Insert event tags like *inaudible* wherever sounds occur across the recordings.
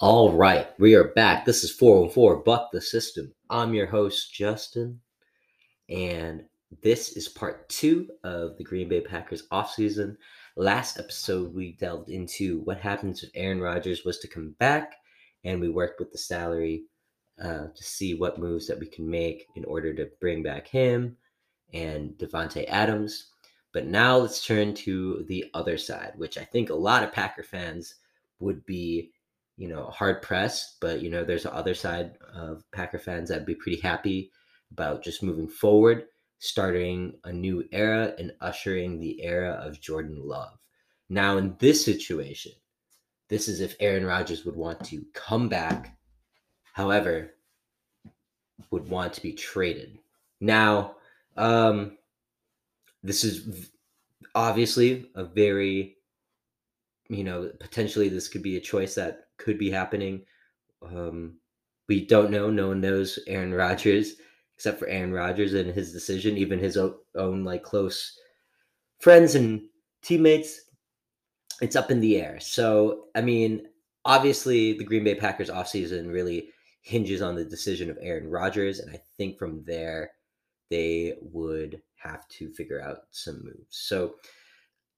All right, we are back. This is 404 Buck the System. I'm your host, Justin, and this is part two of the Green Bay Packers offseason. Last episode, we delved into what happens if Aaron Rodgers was to come back, and we worked with the salary uh, to see what moves that we can make in order to bring back him and Davante Adams. But now let's turn to the other side, which I think a lot of Packer fans would be, you know, hard pressed. But you know, there's the other side of Packer fans that'd be pretty happy about just moving forward, starting a new era and ushering the era of Jordan Love. Now, in this situation, this is if Aaron Rodgers would want to come back, however, would want to be traded. Now, um, this is obviously a very, you know, potentially this could be a choice that could be happening. Um, we don't know. No one knows Aaron Rodgers except for Aaron Rodgers and his decision. Even his own, own like close friends and teammates, it's up in the air. So, I mean, obviously, the Green Bay Packers offseason really hinges on the decision of Aaron Rodgers, and I think from there they would have to figure out some moves. So,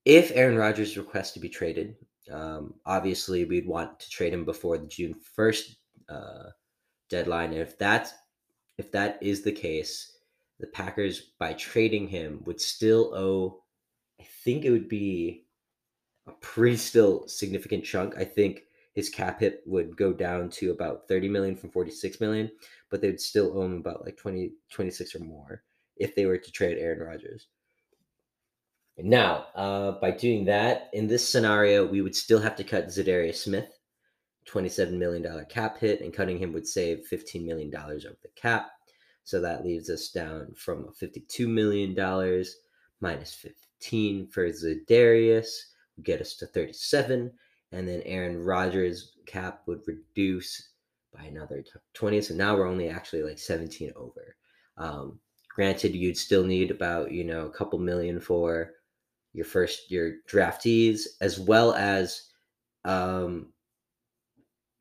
if Aaron Rodgers requests to be traded, um, obviously we'd want to trade him before the June first uh, deadline. And if that's if that is the case, the Packers by trading him would still owe. I think it would be a pretty still significant chunk. I think his cap hit would go down to about 30 million from 46 million, but they'd still owe him about like 20, 26 or more if they were to trade Aaron Rodgers. Now, uh, by doing that, in this scenario, we would still have to cut Za'Darius Smith, $27 million cap hit, and cutting him would save $15 million of the cap. So that leaves us down from $52 million minus 15 for Za'Darius, would get us to 37 and then Aaron Rodgers' cap would reduce by another 20. So now we're only actually like 17 over. Um, granted, you'd still need about, you know, a couple million for your first your draftees, as well as um,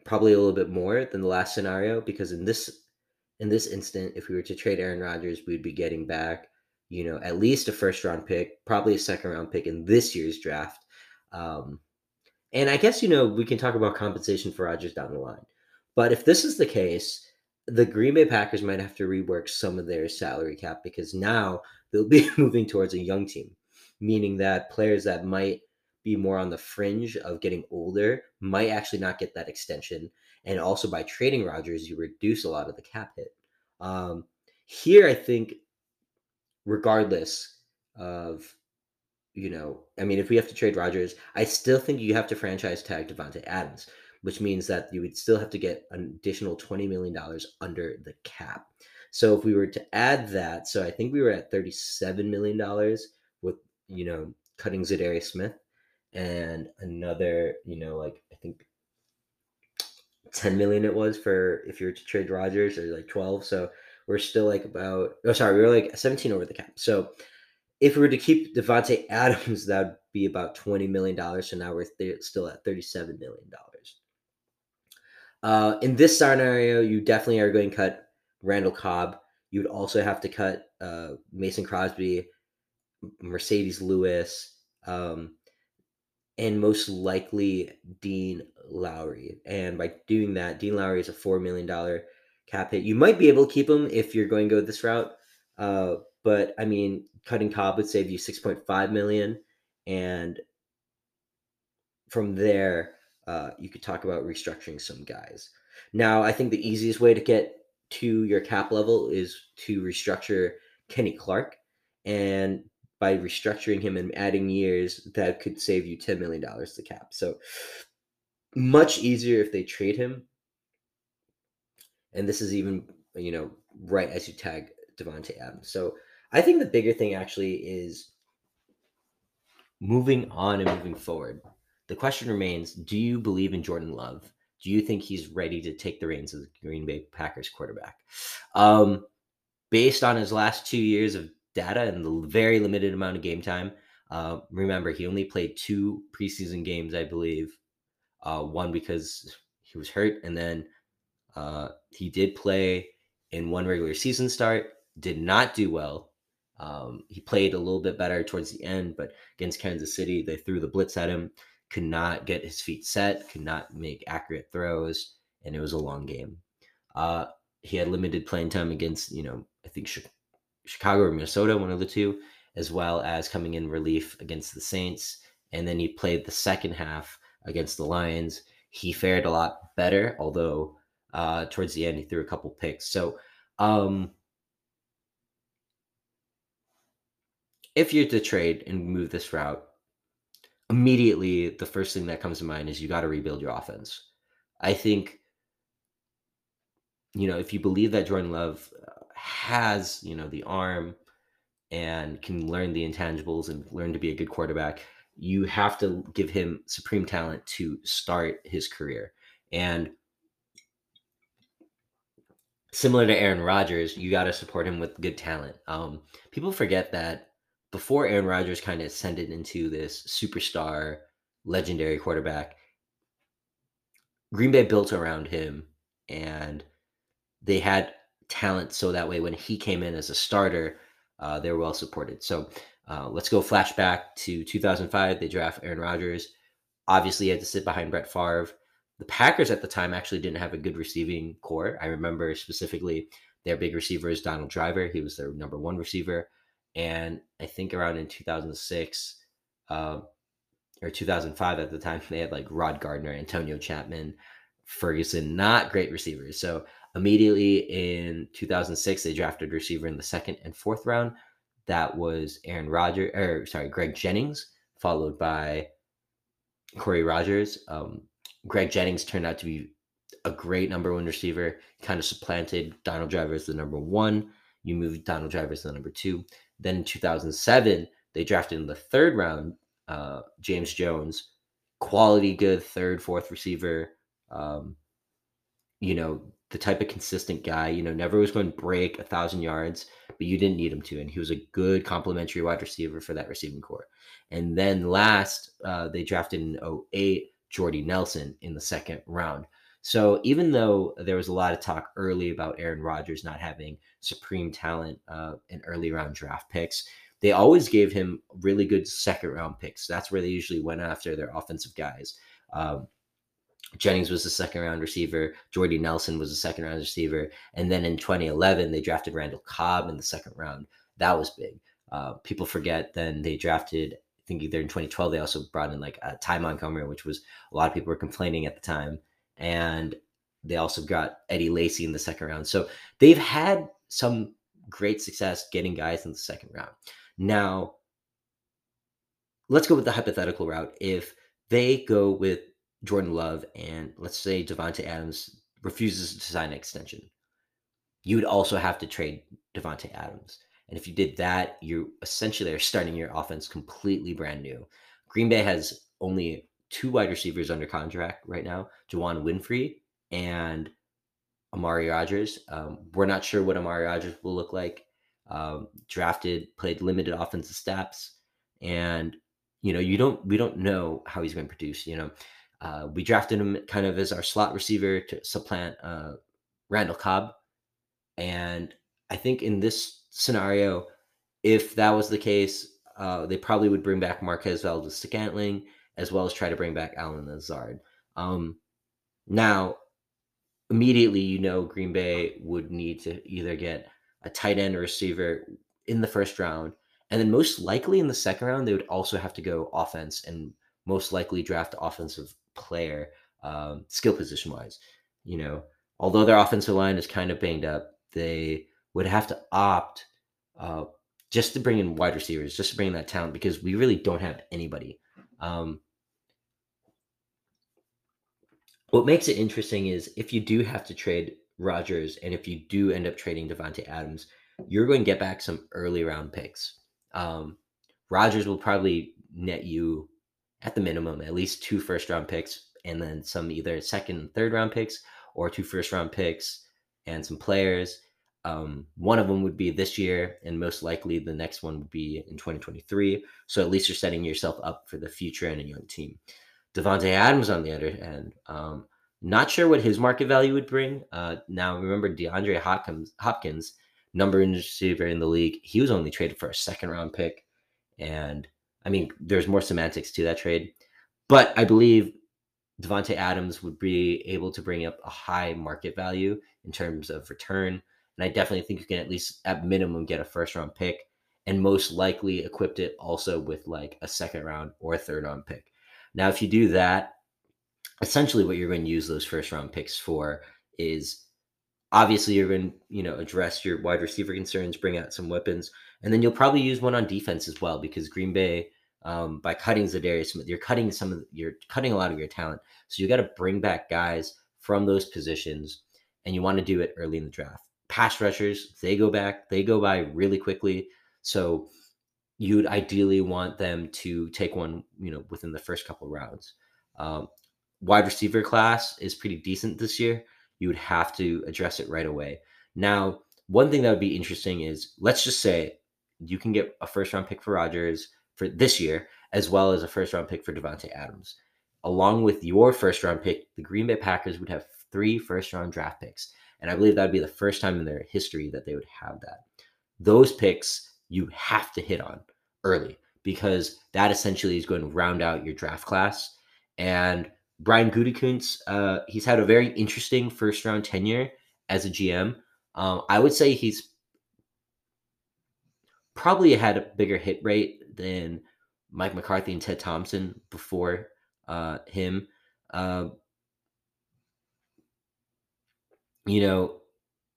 probably a little bit more than the last scenario, because in this in this instant, if we were to trade Aaron Rodgers, we'd be getting back, you know, at least a first round pick, probably a second round pick in this year's draft. Um, and I guess, you know, we can talk about compensation for Rodgers down the line. But if this is the case, the Green Bay Packers might have to rework some of their salary cap because now they'll be *laughs* moving towards a young team, meaning that players that might be more on the fringe of getting older might actually not get that extension. And also by trading Rodgers, you reduce a lot of the cap hit. Um, here, I think, regardless of you know, I mean, if we have to trade Rodgers, I still think you have to franchise tag Davante Adams, which means that you would still have to get an additional $20 million under the cap. So if we were to add that, so I think we were at $37 million you know, cutting Za'Darius Smith and another, you know, like I think 10 million it was for if you were to trade Rodgers or like 12. So we're still like about, oh, sorry, we were like 17 over the cap. So if we were to keep Davante *laughs* Adams, that would be about twenty million dollars. So now we're th- still at thirty-seven million dollars. Uh, in this scenario, you definitely are going to cut Randall Cobb. You would also have to cut uh, Mason Crosby, Marcedes Lewis, um, and most likely Dean Lowry. And by doing that, Dean Lowry is a four million dollar cap hit. You might be able to keep him if you're going to go this route. Uh, but I mean, cutting Cobb would save you 6.5 million, and from there, uh, you could talk about restructuring some guys. Now, I think the easiest way to get to your cap level is to restructure Kenny Clark, and by restructuring him and adding years, that could save you $10 million to cap. So much easier if they trade him. And this is even, you know, right as you tag Davante Adams. So I think the bigger thing actually is moving on and moving forward. The question remains do you believe in Jordan Love? Do you think he's ready to take the reins of the Green Bay Packers quarterback? Um, based on his last two years of data and the very limited amount of game time, uh, remember, he only played two preseason games, I believe. Uh, one because he was hurt, and then uh, he did play in one regular season start. Did not do well. Um, he played a little bit better towards the end, but against Kansas City, they threw the blitz at him. Could not get his feet set. Could not make accurate throws, and it was a long game. Uh, he had limited playing time against, you know, I think Chicago or Minnesota, one of the two, as well as coming in relief against the Saints. And then he played the second half against the Lions. He fared a lot better, although uh, towards the end he threw a couple picks. So, um, if you're to trade and move this route, immediately the first thing that comes to mind is you got to rebuild your offense. I think, you know, if you believe that Jordan Love has, you know, the arm and can learn the intangibles and learn to be a good quarterback, you have to give him supreme talent to start his career. And similar to Aaron Rodgers, you got to support him with good talent. Um, people forget that before Aaron Rodgers kind of ascended into this superstar, legendary quarterback, Green Bay built around him and they had talent so that way when he came in as a starter, uh, they were well supported. So uh, let's go flashback to 2005. They draft Aaron Rodgers. Obviously, he had to sit behind Brett Favre. The Packers at the time actually didn't have a good receiving corps. I remember specifically their big receiver is Donald Driver. He was their number one receiver. And I think around in 2006 uh, or 2005 at the time, they had like Rod Gardner, Antonio Chatman, Ferguson, not great receivers. So immediately in 2006, they drafted receiver in the second and fourth round. That was Aaron Rodgers, or sorry, Greg Jennings, followed by Cory Rodgers. Um, Greg Jennings turned out to be a great number one receiver, kind of supplanted Donald Driver as the number one. You moved Donald Driver as the number two. Then in 2007, they drafted in the third round uh, James Jones, quality, good third, fourth receiver. Um, you know, the type of consistent guy, you know, never was going to break a thousand yards, but you didn't need him to. And he was a good complementary wide receiver for that receiving corps. And then last, uh, they drafted in 08 Jordy Nelson in the second round. So even though there was a lot of talk early about Aaron Rodgers not having supreme talent uh, in early round draft picks, they always gave him really good second round picks. That's where they usually went after their offensive guys. Um, Jennings was a second round receiver. Jordy Nelson was a second round receiver. And then in 2011, they drafted Randall Cobb in the second round. That was big. Uh, people forget then they drafted, I think either in 2012, they also brought in like a Ty Montgomery, which was a lot of people were complaining at the time. And they also got Eddie Lacy in the second round. So they've had some great success getting guys in the second round. Now, let's go with the hypothetical route. If they go with Jordan Love and let's say Davante Adams refuses to sign an extension, you would also have to trade Davante Adams. And if you did that, you essentially are starting your offense completely brand new. Green Bay has only two wide receivers under contract right now, Juwann Winfree and Amari Rodgers. Um, we're not sure what Amari Rodgers will look like. Um, drafted, played limited offensive steps, and you know you don't we don't know how he's going to produce. You know, uh, we drafted him kind of as our slot receiver to supplant uh, Randall Cobb. And I think in this scenario, if that was the case, uh, they probably would bring back Marquez Valdes Scantling as well as try to bring back Allen Lazard. Um, now, immediately, you know, Green Bay would need to either get a tight end or receiver in the first round. And then most likely in the second round, they would also have to go offense and most likely draft offensive player, um, skill position wise. You know, although their offensive line is kind of banged up, they would have to opt uh, just to bring in wide receivers, just to bring in that talent because we really don't have anybody. Um, what makes it interesting is if you do have to trade Rodgers and if you do end up trading Davante Adams, you're going to get back some early round picks. Um, Rodgers will probably net you at the minimum, at least two first round picks and then some either second third round picks or two first round picks and some players. Um, one of them would be this year, and most likely the next one would be in 2023. So at least you're setting yourself up for the future and a young team. Davante Adams, on the other hand, um, Not sure what his market value would bring. Uh, now, remember DeAndre Hopkins, Hopkins, number one receiver in the league. He was only traded for a second round pick. And I mean, there's more semantics to that trade. But I believe Davante Adams would be able to bring up a high market value in terms of return. And I definitely think you can at least, at minimum, get a first round pick and most likely equipped it also with like a second round or third round pick. Now, if you do that, essentially what you're going to use those first round picks for is obviously you're going to you know address your wide receiver concerns bring out some weapons and then you'll probably use one on defense as well because green bay um, by cutting Za'Darius Smith, you're cutting some of you're cutting a lot of your talent. So you got to bring back guys from those positions, and you want to do it early in the draft. Pass rushers, they go back, they go by really quickly. So you'd ideally want them to take one, you know, within the first couple rounds. Um, wide receiver class is pretty decent this year. You would have to address it right away. Now, one thing that would be interesting is let's just say you can get a first round pick for Rodgers for this year, as well as a first round pick for Davante Adams. Along with your first round pick, the Green Bay Packers would have three first round draft picks. And I believe that would be the first time in their history that they would have that. Those picks you have to hit on early because that essentially is going to round out your draft class. And Brian Gutekunst, uh, he's had a very interesting first round tenure as a GM. Um, I would say he's probably had a bigger hit rate than Mike McCarthy and Ted Thompson before uh, him. Uh, you know,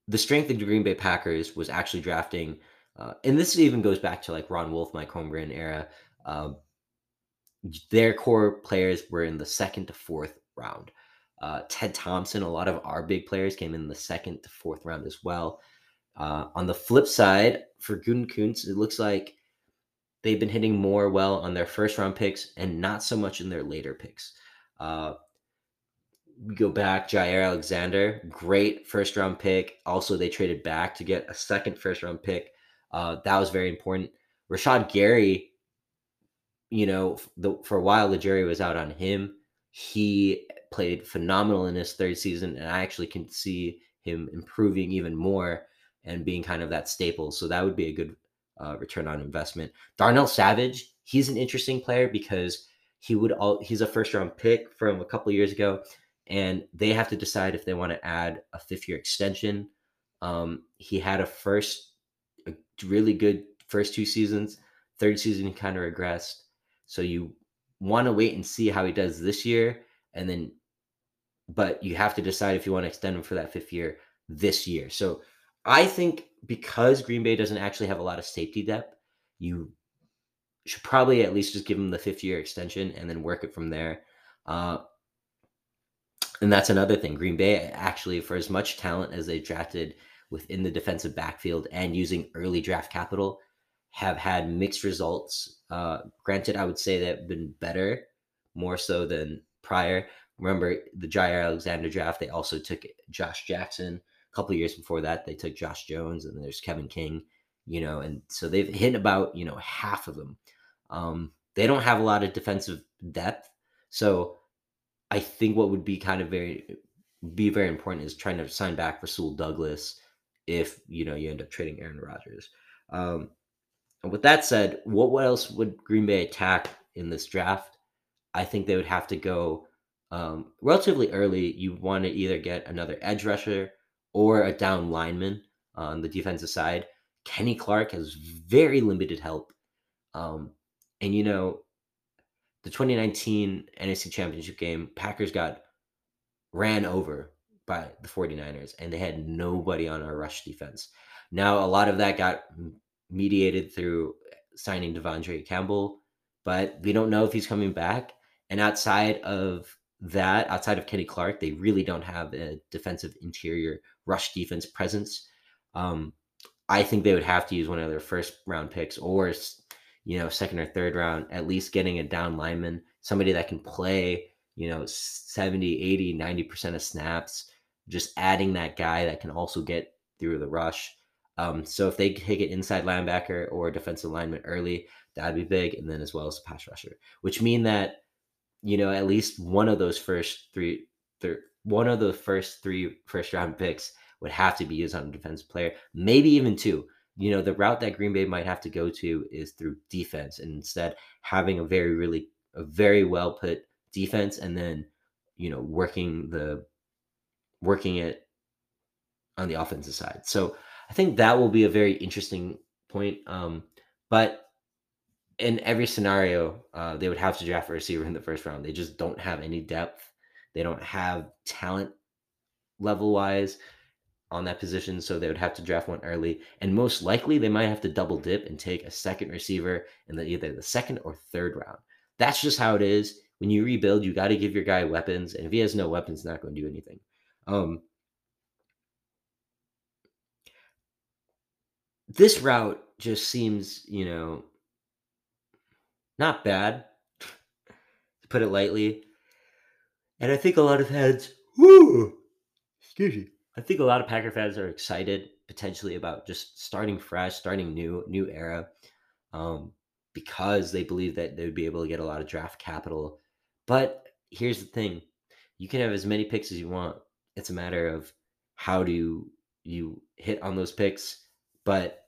the strength of the Green Bay Packers was actually drafting, uh, and this even goes back to like Ron Wolf, Mike Holmgren era. Their core players were in the second to fourth round. Uh, Ted Thompson, a lot of our big players came in the second to fourth round as well. Uh, on the flip side, for Gutekunst, it looks like they've been hitting more well on their first round picks and not so much in their later picks. Uh, we go back, Jaire Alexander, great first round pick. Also, they traded back to get a second first round pick. Uh, that was very important. Rashan Gary, you know, the, for a while, the jury was out on him. He played phenomenal in his third season, and I actually can see him improving even more and being kind of that staple. So that would be a good uh, return on investment. Darnell Savage, he's an interesting player because he would all he's a first round pick from a couple years ago, and they have to decide if they want to add a fifth year extension. Um, he had a first a really good first two seasons. Third season he kind of regressed. So you want to wait and see how he does this year, and then, but you have to decide if you want to extend him for that fifth year this year. So I think because Green Bay doesn't actually have a lot of safety depth, you should probably at least just give them the fifth year extension and then work it from there. Uh, and that's another thing. Green Bay actually, for as much talent as they drafted within the defensive backfield and using early draft capital, have had mixed results. Uh, granted, I would say they've been better more so than prior. Remember the Jaire Alexander draft? They also took Josh Jackson a couple years before that, they took Josh Jones, and there's Kevin King, you know, and so they've hit about you know half of them. Um, they don't have a lot of defensive depth, so I think what would be kind of very be very important is trying to sign back Rasul Douglas if you know you end up trading Aaron Rodgers. Um, and with that said, what, else would Green Bay attack in this draft? I think they would have to go um, relatively early. You want to either get another edge rusher or a down lineman on the defensive side. Kenny Clark has very limited help. Um, and, you know, the 2019 NFC Championship game, Packers got ran over by the 49ers, and they had nobody on our rush defense. Now, a lot of that got mediated through signing De'Vondre Campbell, but we don't know if he's coming back. And outside of that, outside of Kenny Clark, they really don't have a defensive interior rush defense presence. Um, I think they would have to use one of their first round picks or, you know, second or third round, at least getting a down lineman, somebody that can play, you know, 70, 80, 90% of snaps, just adding that guy that can also get through the rush. Um, so if they take an inside linebacker or defensive lineman early, that'd be big. And then as well as a pass rusher, which mean that, you know, at least one of those first three, one of the first three first round picks would have to be used on a defensive player, maybe even two. You know, the route that Green Bay might have to go to is through defense, and instead having a very really a very well put defense, and then you know working the working it on the offensive side. So I think that will be a very interesting point. Um, but in every scenario, uh, they would have to draft a receiver in the first round. They just don't have any depth. They don't have talent level wise on that position, so they would have to draft one early. And most likely, they might have to double dip and take a second receiver in the, either the second or third round. That's just how it is. When you rebuild, you got to give your guy weapons, and if he has no weapons, not going to do anything. Um, this route just seems, you know, not bad, to put it lightly. And I think a lot of fans, whoo, excuse me. I think a lot of Packer fans are excited potentially about just starting fresh, starting new, new era, um, because they believe that they would be able to get a lot of draft capital. But here's the thing: you can have as many picks as you want. It's a matter of how do you hit on those picks. But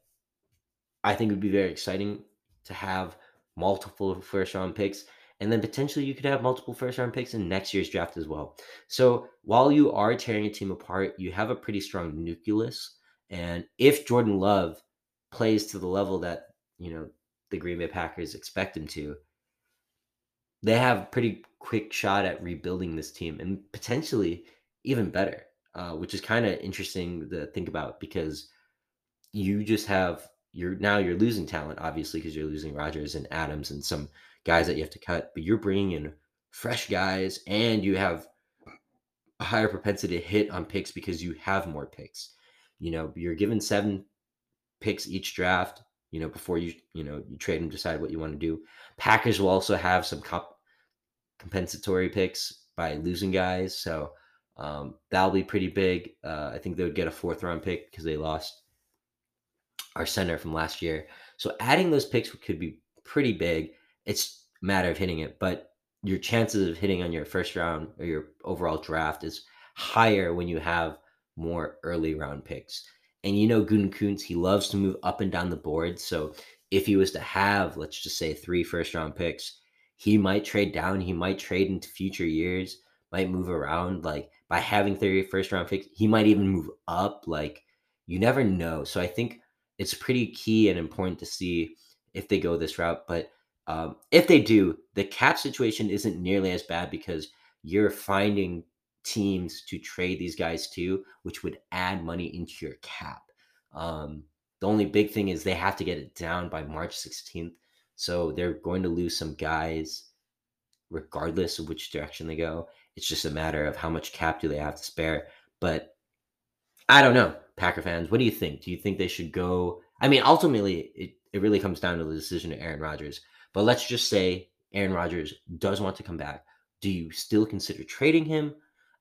I think it would be very exciting to have multiple first round picks. And then potentially you could have multiple first round picks in next year's draft as well. So while you are tearing a team apart, you have a pretty strong nucleus. And if Jordan Love plays to the level that, you know, the Green Bay Packers expect him to, they have a pretty quick shot at rebuilding this team and potentially even better, uh, which is kind of interesting to think about because you just have you're now you're losing talent, obviously, because you're losing Rodgers and Adams and some guys that you have to cut, but you're bringing in fresh guys and you have a higher propensity to hit on picks because you have more picks. You know, you're given seven picks each draft, you know, before you, you know, you trade and decide what you want to do. Packers will also have some comp- compensatory picks by losing guys. So um, that'll be pretty big. Uh, I think they would get a fourth round pick because they lost our center from last year. So adding those picks could be pretty big. It's a matter of hitting it, but your chances of hitting on your first round or your overall draft is higher when you have more early round picks. And you know, Gutekunst, he loves to move up and down the board. So if he was to have, let's just say, three first round picks, he might trade down. He might trade into future years, might move around. Like by having 30 first round picks, he might even move up. Like you never know. So I think it's pretty key and important to see if they go this route. But um, if they do, the cap situation isn't nearly as bad because you're finding teams to trade these guys to, which would add money into your cap. Um, the only big thing is they have to get it down by March 16th. So they're going to lose some guys regardless of which direction they go. It's just a matter of how much cap do they have to spare. But I don't know. Packer fans, what do you think? Do you think they should go? I mean, ultimately, it, it really comes down to the decision of Aaron Rodgers. But let's just say Aaron Rodgers does want to come back. Do you still consider trading him?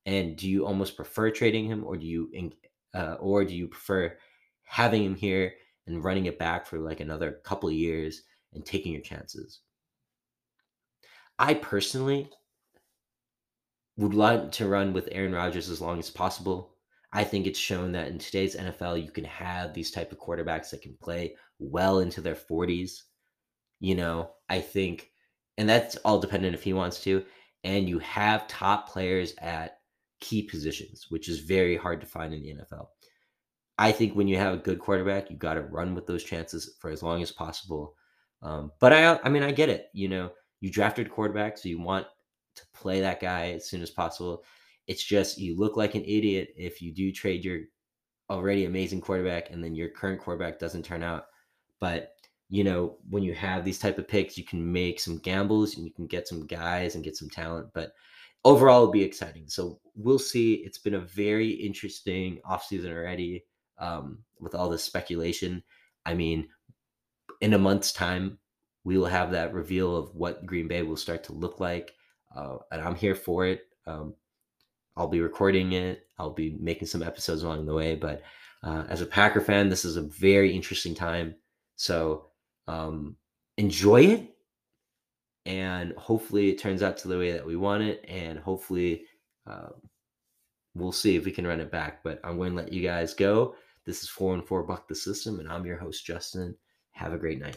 And do you almost prefer trading him, or do you, uh, or do you prefer having him here and running it back for like another couple years and taking your chances? I personally would like to run with Aaron Rodgers as long as possible. I think it's shown that in today's NFL, you can have these type of quarterbacks that can play well into their 40s. You know, I think, and that's all dependent if he wants to. And you have top players at key positions, which is very hard to find in the NFL. I think when you have a good quarterback, you got to run with those chances for as long as possible. Um, but I, I mean, I get it. You know, you drafted quarterback, so you want to play that guy as soon as possible. It's just you look like an idiot if you do trade your already amazing quarterback and then your current quarterback doesn't turn out. But you know, when you have these type of picks, you can make some gambles and you can get some guys and get some talent. But overall, it'll be exciting. So we'll see. It's been a very interesting offseason already um, with all this speculation. I mean, in a month's time, we will have that reveal of what Green Bay will start to look like. Uh, and I'm here for it. Um, I'll be recording it. I'll be making some episodes along the way. But uh, as a Packer fan, this is a very interesting time. So um, enjoy it. And hopefully it turns out to the way that we want it. And hopefully uh, we'll see if we can run it back. But I'm going to let you guys go. This is 4 and 4 Buck the System, and I'm your host, Justin. Have a great night.